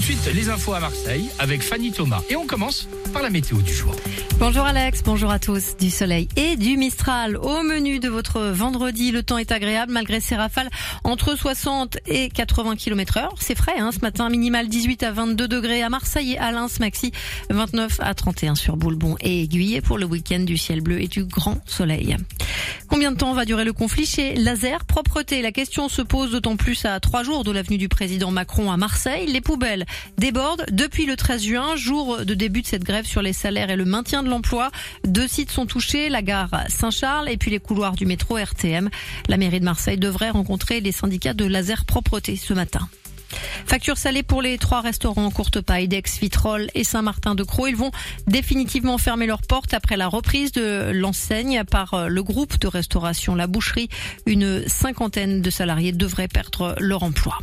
De les infos à Marseille avec Fanny Thomas. Et on commence par la météo du jour. Bonjour Alex, bonjour à tous. Du soleil et du Mistral. Au menu de votre vendredi, le temps est agréable malgré ces rafales entre 60 et 80 km heure. C'est frais hein, ce matin, minimal 18 à 22 degrés à Marseille et à Lens, maxi 29 à 31 sur Boulbon et Aiguille pour le week-end du ciel bleu et du grand soleil. Combien de temps va durer le conflit chez Laser Propreté, la question se pose d'autant plus à trois jours de l'avenue du président Macron à Marseille. Les poubelles débordent depuis le 13 juin, jour de début de cette grève sur les salaires et le maintien de l'emploi. Deux sites sont touchés, la gare Saint-Charles et puis les couloirs du métro RTM. La mairie de Marseille devrait rencontrer les syndicats de Laser Propreté ce matin. Facture salée pour les trois restaurants Courte Paille, Dex, Vitrolles et Saint-Martin-de-Croix. Ils vont définitivement fermer leurs portes après la reprise de l'enseigne par le groupe de restauration La Boucherie. Une cinquantaine de salariés devraient perdre leur emploi.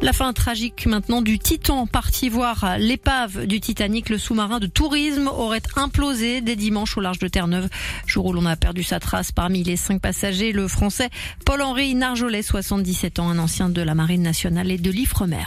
La fin tragique maintenant du Titan, parti voir l'épave du Titanic, le sous-marin de tourisme aurait implosé dès dimanche au large de Terre-Neuve, jour où l'on a perdu sa trace parmi les cinq passagers, le français Paul-Henri Narjolet, 77 ans, un ancien de la Marine nationale et de l'Ifremer.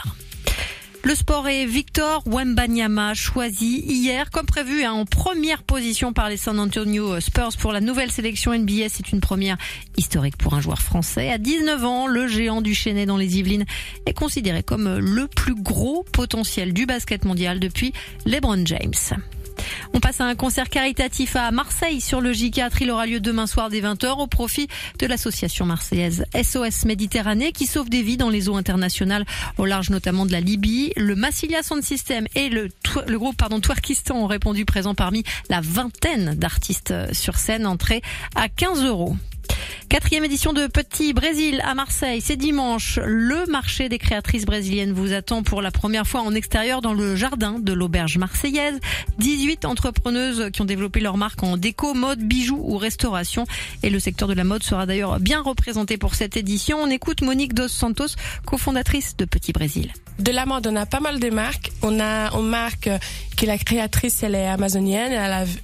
Le sport est Victor Wembanyama choisi hier comme prévu hein, en première position par les San Antonio Spurs pour la nouvelle sélection NBA. C'est une première historique pour un joueur français. À 19 ans, le géant du Chênay dans les Yvelines est considéré comme le plus gros potentiel du basket mondial depuis LeBron James. On passe à un concert caritatif à Marseille sur le J4. Il aura lieu demain soir dès 20h au profit de l'association marseillaise SOS Méditerranée qui sauve des vies dans les eaux internationales au large notamment de la Libye. Le Massilia Sound System et le, groupe pardon, Twerkistan ont répondu présents parmi la vingtaine d'artistes sur scène. Entrée à 15 euros. Quatrième édition de Petit Brésil à Marseille. C'est dimanche. Le marché des créatrices brésiliennes vous attend pour la première fois en extérieur dans le jardin de l'auberge marseillaise. 18 entrepreneuses qui ont développé leur marque en déco, mode, bijoux ou restauration. Et le secteur de la mode sera d'ailleurs bien représenté pour cette édition. On écoute Monique Dos Santos, cofondatrice de Petit Brésil. De la mode, on a pas mal de marques. On a une marque qui la créatrice, elle est amazonienne.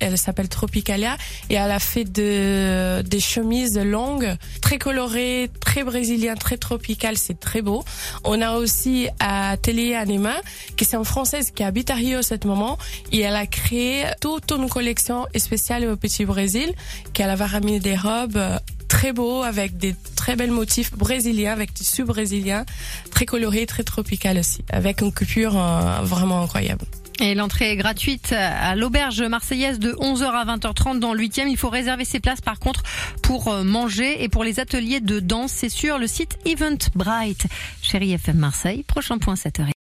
Elle, s'appelle Tropicalia et elle a fait de, des chemises longues, très colorées, très brésiliennes, très tropicales. C'est très beau. On a aussi Atelier Anima, qui c'est une française qui habite à Rio à ce moment et elle a créé toute une collection spéciale au Petit Brésil, qu'elle avait ramené des robes euh, très beaux avec des très belles motifs brésiliens, avec tissu brésilien, très coloré, très tropical aussi, avec une coupure euh, vraiment incroyable. Et l'entrée est gratuite à l'auberge marseillaise de 11h à 20h30 dans le 8e. Il faut réserver ses places par contre pour euh, manger et pour les ateliers de danse. C'est sur le site Eventbrite. Chérie FM Marseille, prochain point 7h.